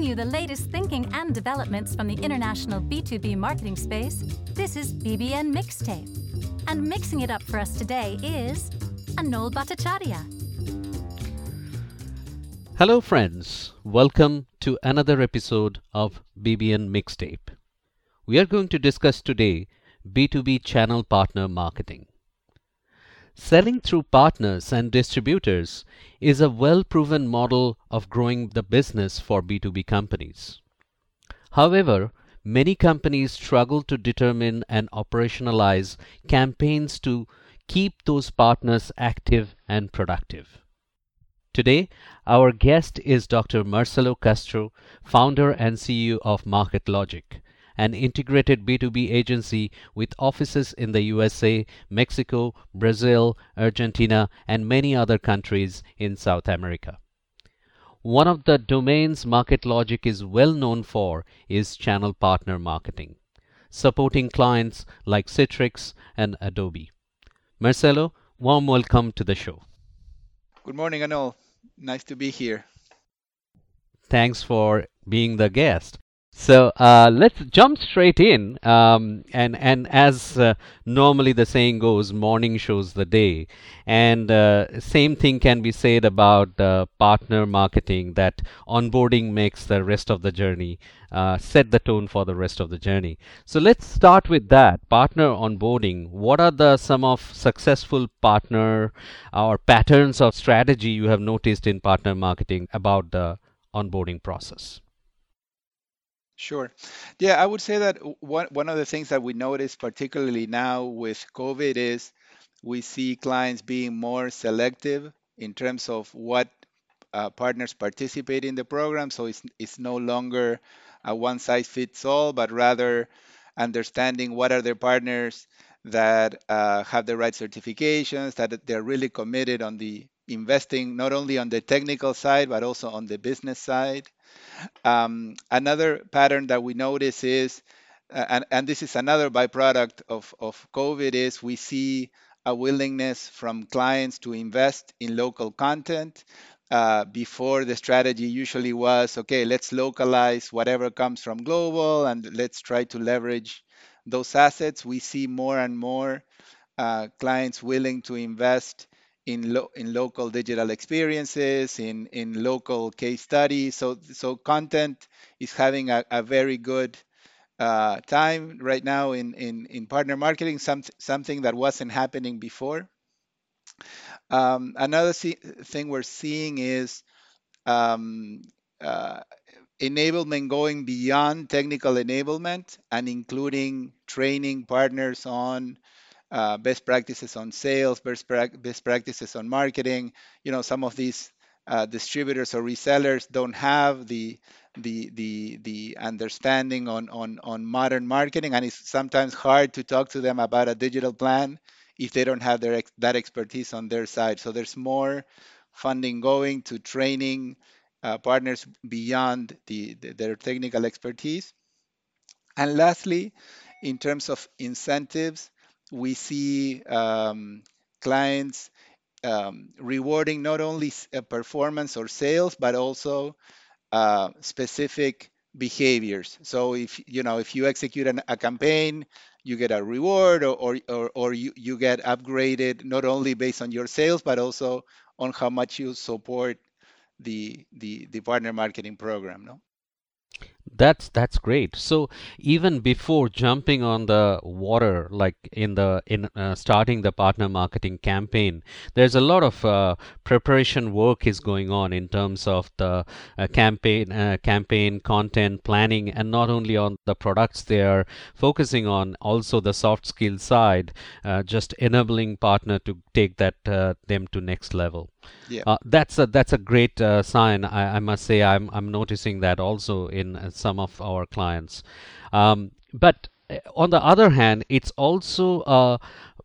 You the latest thinking and developments from the international B2B marketing space, this is BBN Mixtape. And mixing it up for us today is Anol Bhattacharya. Hello, friends. Welcome to another episode of BBN Mixtape. We are going to discuss today B2B channel partner marketing. Selling through partners and distributors is a well proven model of growing the business for B2B companies. However, many companies struggle to determine and operationalize campaigns to keep those partners active and productive. Today, our guest is Dr. Marcelo Castro, founder and CEO of MarketLogic, an integrated B2B agency with offices in the USA, Mexico, Brazil, Argentina, and many other countries in South America. One of the domains MarketLogic is well known for is channel partner marketing, supporting clients like Citrix and Adobe. Marcelo, warm welcome to the show. Good morning, Anol. Nice to be here. Thanks for being the guest. So uh, let's jump straight in. Um, and and as uh, normally the saying goes, morning shows the day. And uh, same thing can be said about partner marketing. That onboarding makes the rest of the journey uh, set the tone for the rest of the journey. So let's start with that partner onboarding. What are the some of successful partner or patterns of strategy you have noticed in partner marketing about the onboarding process? Sure. Yeah, I would say that one one of the things that we notice, particularly now with COVID, is we see clients being more selective in terms of what uh, partners participate in the program. So it's it's no longer a one size fits all, but rather understanding what are their partners that uh, have the right certifications, that they're really committed on the investing not only on the technical side but also on the business side um, another pattern that we notice is, uh, and, and this is another byproduct of, of COVID, is we see a willingness from clients to invest in local content. Uh, before the strategy usually was okay, let's localize whatever comes from global and let's try to leverage those assets. We see more and more uh, clients willing to invest in, lo- in local digital experiences, in, in local case studies. So, so content is having a, a very good uh, time right now in, in, in partner marketing, some, something that wasn't happening before. Um, another see- thing we're seeing is um, uh, enablement going beyond technical enablement and including training partners on uh, best practices on sales, best, pra- best practices on marketing. You know, some of these uh, distributors or resellers don't have the the the the understanding on on on modern marketing, and it's sometimes hard to talk to them about a digital plan if they don't have their ex- that expertise on their side. So there's more funding going to training uh, partners beyond the, the, their technical expertise. And lastly, in terms of incentives, we see um, clients um, rewarding not only uh, performance or sales, but also uh, specific behaviors. So if you know if you execute an, a campaign, you get a reward, or or, or, you, you get upgraded not only based on your sales, but also on how much you support the the, the partner marketing program. No. That's that's great. So even before jumping on the water, like in the in uh, starting the partner marketing campaign, there's a lot of uh, preparation work is going on in terms of the uh, campaign uh, campaign content planning, and not only on the products they are focusing on, also the soft skill side, uh, just enabling partner to take that uh, them to next level. Yeah. Uh, that's a that's a great uh, sign. I, I must say I'm I'm noticing that also in uh, some of our clients. Um, but uh, on the other hand, it's also a,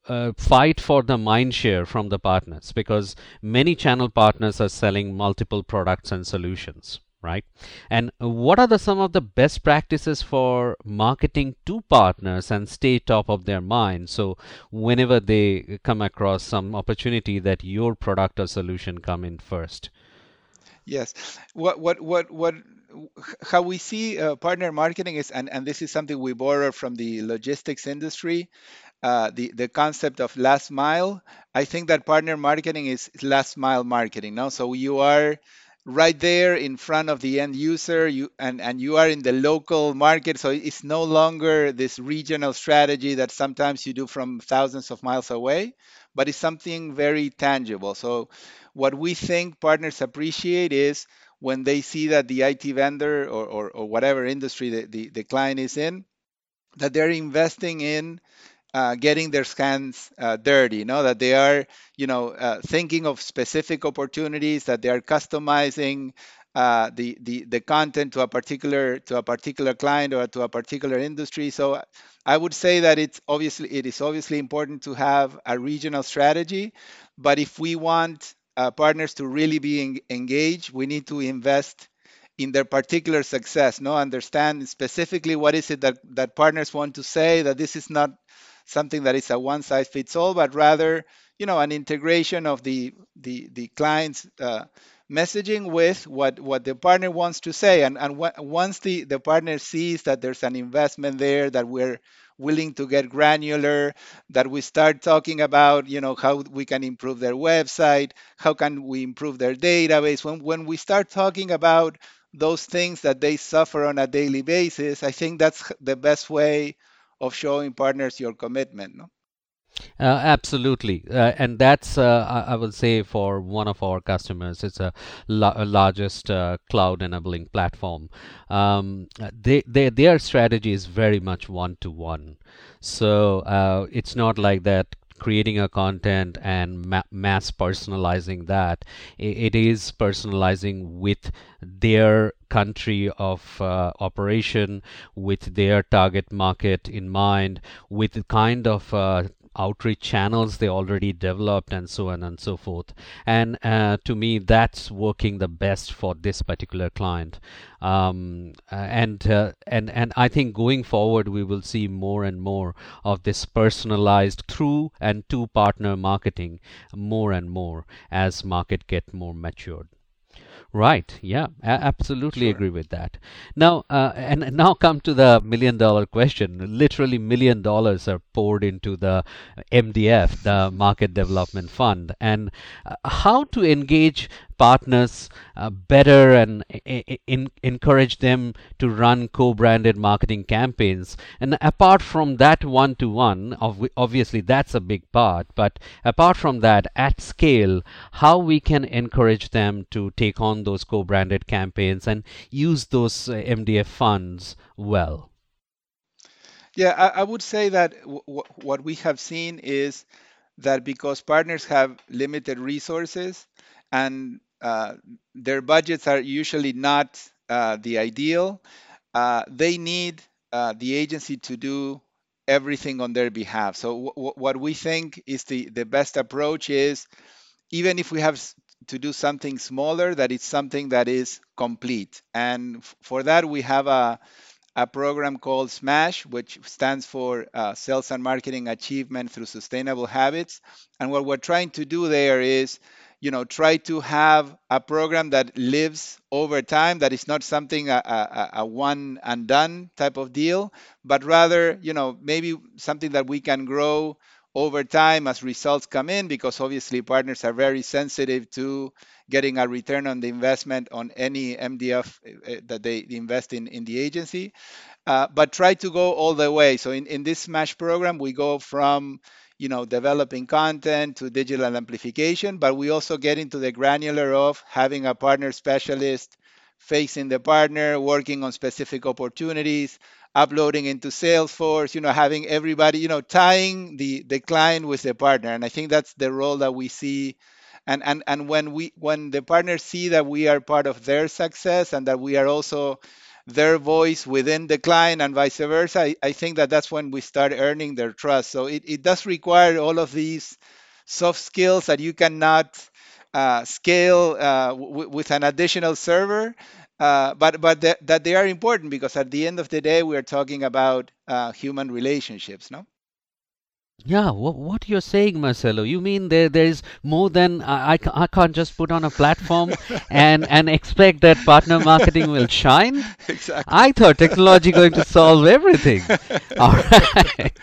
a fight for the mind share from the partners because many channel partners are selling multiple products and solutions right? And what are the some of the best practices for marketing to partners and stay top of their mind? So whenever they come across some opportunity that your product or solution come in first. Yes. What what what what how we see uh, partner marketing is, and, and this is something we borrow from the logistics industry, uh, the the concept of last mile. I think that partner marketing is last mile marketing. No, so you are right there in front of the end user you and and you are in the local market so it's no longer this regional strategy that sometimes you do from thousands of miles away but it's something very tangible so what we think partners appreciate is when they see that the IT vendor or, or, or whatever industry the, the, the client is in that they're investing in uh, getting their scans uh, dirty, you know, that they are, you know, uh, thinking of specific opportunities, that they are customizing uh, the, the the content to a particular to a particular client or to a particular industry. So I would say that it's obviously it is obviously important to have a regional strategy, but if we want uh, partners to really be engaged, we need to invest in their particular success no? Understand specifically what is it that that partners want to say that this is not something that is a one size fits all, but rather, you know, an integration of the the the client's uh, messaging with what what the partner wants to say. And and once the the partner sees that there's an investment there, that we're willing to get granular, that we start talking about, you know, how we can improve their website, how can we improve their database. When when we start talking about those things that they suffer on a daily basis, I think that's the best way of showing partners your commitment. No? Uh, absolutely, uh, and that's uh, I, I will say for one of our customers, it's a, la- a largest uh, cloud enabling platform. Um, they, they, their strategy is very much one to one, so uh, it's not like that creating a content and ma- mass personalizing that. it is personalizing with their country of uh, operation, with their target market in mind, with the kind of uh, outreach channels they already developed and so on and so forth. And uh, to me that's working the best for this particular client. Um, uh, and uh, and and I think going forward we will see more and more of this personalized through and to partner marketing more and more as market get more matured Right. Yeah. I absolutely Sure. agree with that. Now, uh, and now come to the million dollar question. Literally, million dollars are poured into the MDF, the Market Development Fund, and uh, how to engage partners uh, better and in, encourage them to run co-branded marketing campaigns. And apart from that one to one obviously that's a big part but apart from that at scale how we can encourage them to take on those co-branded campaigns and use those uh, mdf funds well. Yeah i, I would say that what we have seen is that because partners have limited resources and uh, their budgets are usually not uh, the ideal. Uh, they need uh, the agency to do everything on their behalf. So what we think is the, the best approach is even if we have to do something smaller, that it's something that is complete. And for that, we have a, a program called SMASH, which stands for uh, Sales and Marketing Achievement through Sustainable Habits. And what we're trying to do there is you know try to have a program that lives over time that is not something a, a, a, one and done type of deal but rather you know maybe something that we can grow over time as results come in because obviously partners are very sensitive to getting a return on the investment on any mdf eh, eh, that they invest in in the agency. Uh, but try to go all the way. So in, in this smash program we go from you know, developing content to digital amplification, but we also get into the granular of having a partner specialist facing the partner, working on specific opportunities, uploading into Salesforce, you know, having everybody, you know, tying the the client with the partner. And I think that's the role that we see. And and and when we when the partners see that we are part of their success and that we are also their voice within the client and vice versa, I, I think that that's when we start earning their trust. So it, it does require all of these soft skills that you cannot uh, scale uh, w- with an additional server. Uh, but but th- that they are important because at the end of the day we are talking about uh, human relationships, no? Yeah, what, what you're saying, Marcelo? You mean there there is more than I, I, ca- I can't just put on a platform and and expect that partner marketing will shine? Exactly. I thought technology going to solve everything. All right.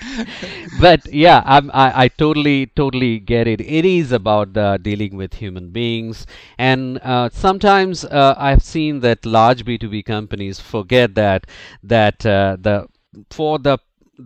But yeah, I'm, I I totally totally get it. It is about the dealing with human beings, and uh, sometimes uh, I've seen that large B2B companies forget that that uh, the for the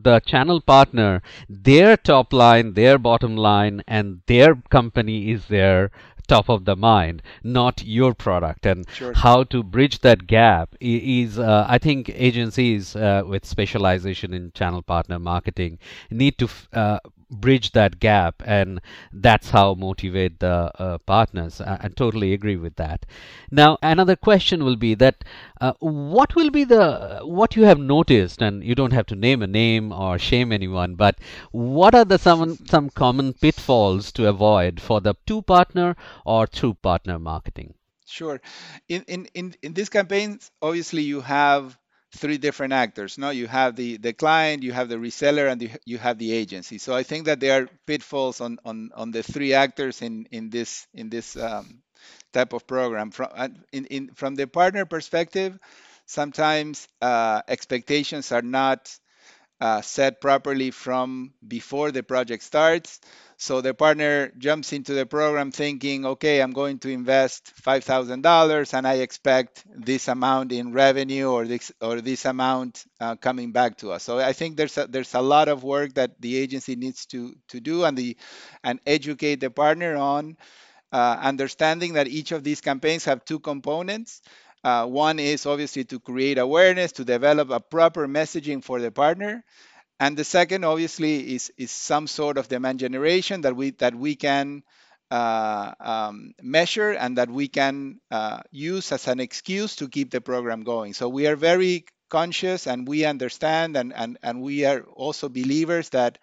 the channel partner, their top line, their bottom line, and their company is their top of the mind, not your product. And Sure. how to bridge that gap is, uh, I think, agencies uh, with specialization in channel partner marketing need to f- uh, bridge that gap, and that's how motivate the uh, partners. I, I totally agree with that. Now, another question will be that uh, what will be the what you have noticed, and you don't have to name a name or shame anyone, but what are the some some common pitfalls to avoid for the two partner or through partner marketing? Sure. In in in in these campaigns, obviously you have three different actors. No, you have the the client, you have the reseller, and you, you have the agency. So I think that there are pitfalls on on on the three actors in in this in this um, type of program. From uh, in, in from the partner perspective, sometimes uh, expectations are not uh, set properly from before the project starts. So the partner jumps into the program thinking, okay, I'm going to invest $5,000 and I expect this amount in revenue or this or this amount uh, coming back to us. So I think there's a, there's a lot of work that the agency needs to to do and the and educate the partner on uh, understanding that each of these campaigns have two components. Uh, one is obviously to create awareness, to develop a proper messaging for the partner, and the second obviously is is some sort of demand generation that we that we can uh, um, measure and that we can uh, use as an excuse to keep the program going. So we are very conscious and we understand and, and, and we are also believers that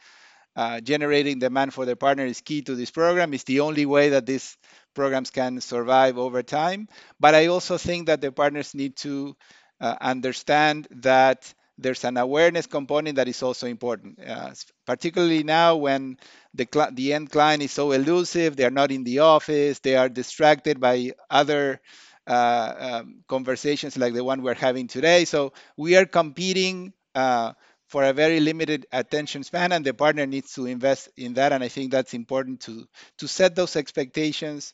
uh, generating demand for the partner is key to this program. It's the only way that these programs can survive over time. But I also think that the partners need to uh, understand that there's an awareness component that is also important, uh, particularly now when the, the end client is so elusive, they're not in the office, they are distracted by other uh, um, conversations like the one we're having today. So we are competing uh, for a very limited attention span and the partner needs to invest in that and i think that's important to to set those expectations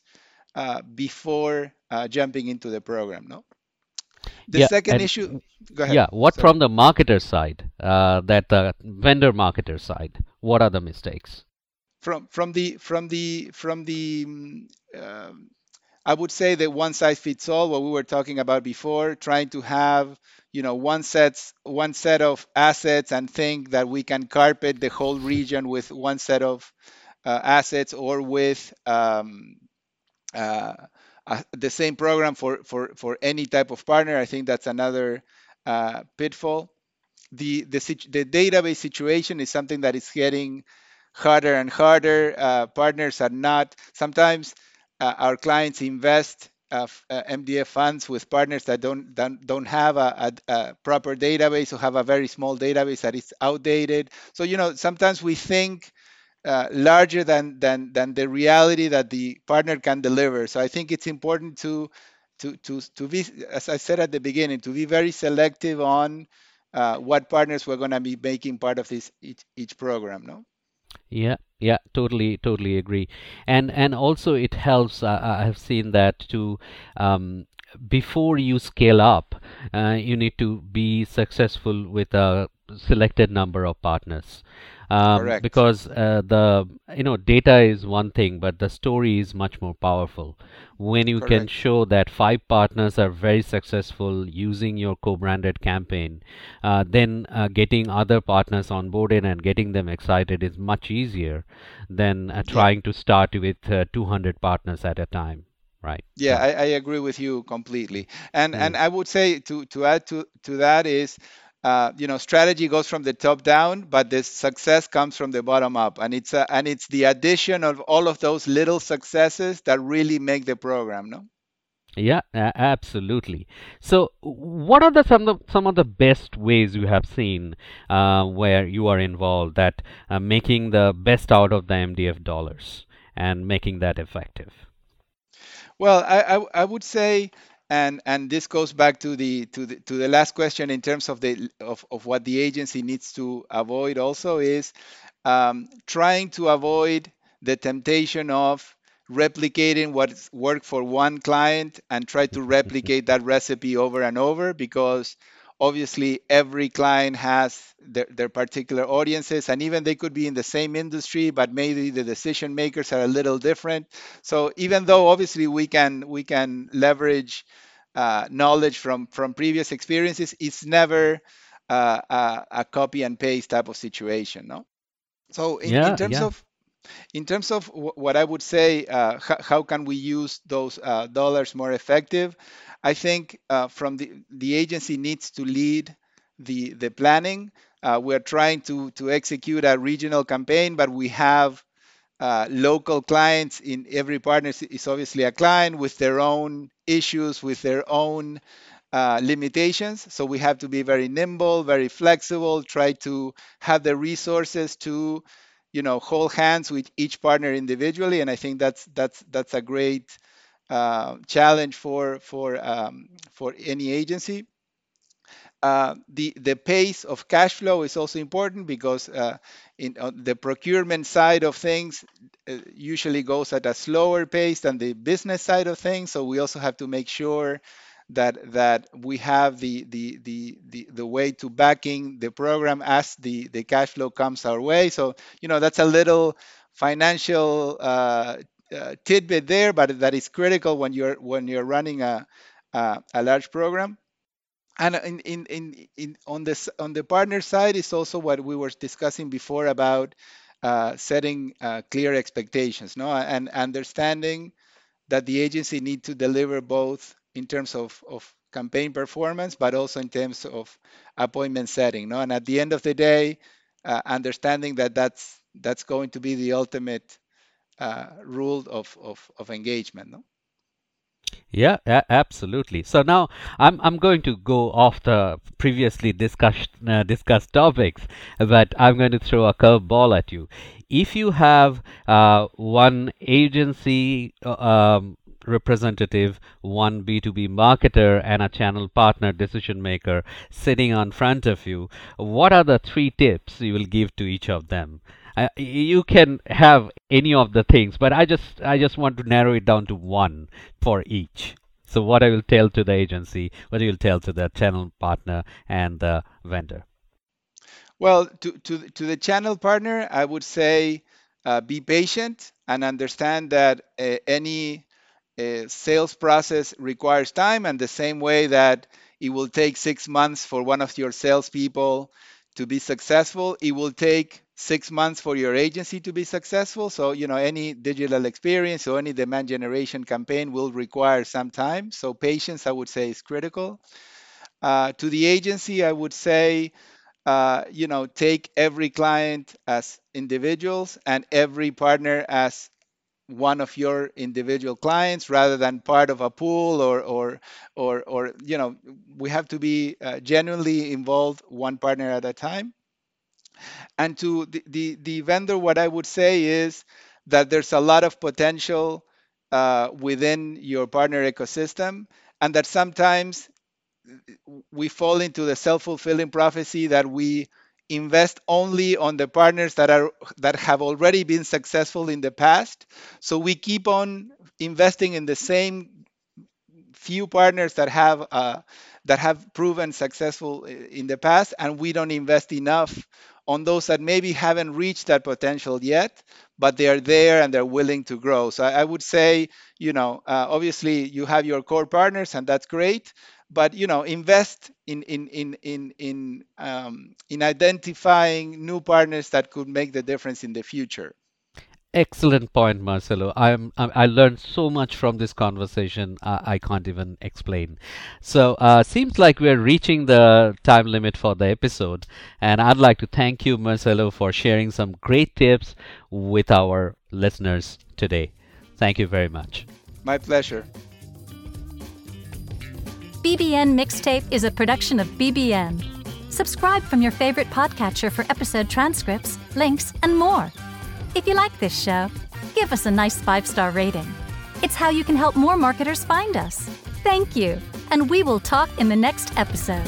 uh, before uh, jumping into the program no? The Yeah, second issue go ahead. yeah, what sorry. from the marketer side, uh, that the vendor marketer side, what are the mistakes? from from the from the from the mm, um, I would say that one size fits all, what we were talking about before, trying to have, you know, one sets one set of assets and think that we can carpet the whole region with one set of uh, assets or with um, uh, uh, the same program for, for, for any type of partner. I think that's another uh, pitfall. The, the, the database situation is something that is getting harder and harder. Uh, partners are not, sometimes uh, our clients invest uh, MDF funds with partners that don't don't, don't have a, a, a, proper database or have a very small database that is outdated. So you know sometimes we think uh, larger than than than the reality that the partner can deliver. So I think it's important to to to to be, as I said at the beginning, to be very selective on uh, what partners we're going to be making part of this each each program. No. Yeah, yeah, totally, totally agree. And and also it helps. I have seen that to um, before you scale up, uh, you need to be successful with a selected number of partners. Um, Correct. because uh, the you know data is one thing, but the story is much more powerful. When you can show that five partners are very successful using your co-branded campaign, uh, then uh, getting other partners on board and getting them excited is much easier than uh, Yeah. trying to start with uh, 200 partners at a time, right? Yeah, So, I, I agree with you completely. And mm, and I would say to to add to to that is, uh, you know, strategy goes from the top down, but the success comes from the bottom up, and it's uh, and it's the addition of all of those little successes that really make the program. No. Yeah, absolutely. So, what are the some of the, some of the best ways you have seen uh, where you are involved that uh, making the best out of the MDF dollars and making that effective? Well, I, I, I would say, and and this goes back to the to the to the last question in terms of the of, of what the agency needs to avoid also is um, trying to avoid the temptation of replicating what's worked for one client and try to replicate that recipe over and over because obviously every client has their, their, particular audiences and even they could be in the same industry but maybe the decision makers are a little different so even though obviously we can we can leverage uh, knowledge from from previous experiences it's never uh, a, a, copy and paste type of situation no so in, yeah, in terms yeah. of in terms of what I would say, uh, how can we use those uh, dollars more effective? I think uh, from the the agency needs to lead the the planning. Uh, we're trying to to execute a regional campaign, but we have uh, local clients in every partner is obviously a client with their own issues, with their own uh, limitations. So we have to be very nimble, very flexible, try to have the resources to you know hold hands with each partner individually and i think that's that's that's a great uh, challenge for for um, for any agency uh, the the pace of cash flow is also important because uh, in the procurement side of things uh, usually goes at a slower pace than the business side of things so we also have to make sure that that we have the the the the, the way to backing the program as the the cash flow comes our way. So you know that's a little financial uh, uh, tidbit there, but that is critical when you're when you're running a a, a large program. And in, in, in, in on this on the partner side is also what we were discussing before about uh, setting uh, clear expectations, no, and understanding that the agency need to deliver both in terms of, of campaign performance, but also in terms of appointment setting. No? And at the end of the day, uh, understanding that that's that's going to be the ultimate uh, rule of, of, of engagement. No? Yeah, a- absolutely. So now I'm I'm going to go off the previously discussed uh, discussed topics, but I'm going to throw a curveball at you. If you have uh, one agency uh, um, representative, one B2B marketer, and a channel partner decision maker sitting on front of you, what are the three tips you will give to each of them? Uh, you can have any of the things, but I just I just want to narrow it down to one for each. So what I will tell to the agency, what you will tell to the channel partner and the vendor. Well, to to to the channel partner, I would say uh, be patient and understand that uh, any sales process requires time, and the same way that it will take six months for one of your salespeople to be successful, it will take six months for your agency to be successful. So, you know, any digital experience or any demand generation campaign will require some time. So, patience, I would say, is critical. Uh, to the agency, I would say, uh, you know, take every client as individuals and every partner as one of your individual clients rather than part of a pool or or or, or you know we have to be uh, genuinely involved one partner at a time and to the, the, the vendor what i would say is that there's a lot of potential uh, within your partner ecosystem and that sometimes we fall into the self-fulfilling prophecy that we invest only on the partners that are that have already been successful in the past. So we keep on investing in the same few partners that have uh, that have proven successful in the past and we don't invest enough on those that maybe haven't reached that potential yet but they are there and they're willing to grow. So i, I would say you know uh, obviously you have your core partners and that's great but you know invest in in in in in um, in identifying new partners that could make the difference in the future excellent point marcelo. I am i learned so much from this conversation i, I can't even explain. So uh, seems like we're reaching the time limit for the episode and i'd like to thank you marcelo for sharing some great tips with our listeners today. Thank you very much. My pleasure. BBN Mixtape is a production of BBN. Subscribe from your favorite podcatcher for episode transcripts, links, and more. If you like this show, give us a nice five star rating. It's how you can help more marketers find us. Thank you, and we will talk in the next episode.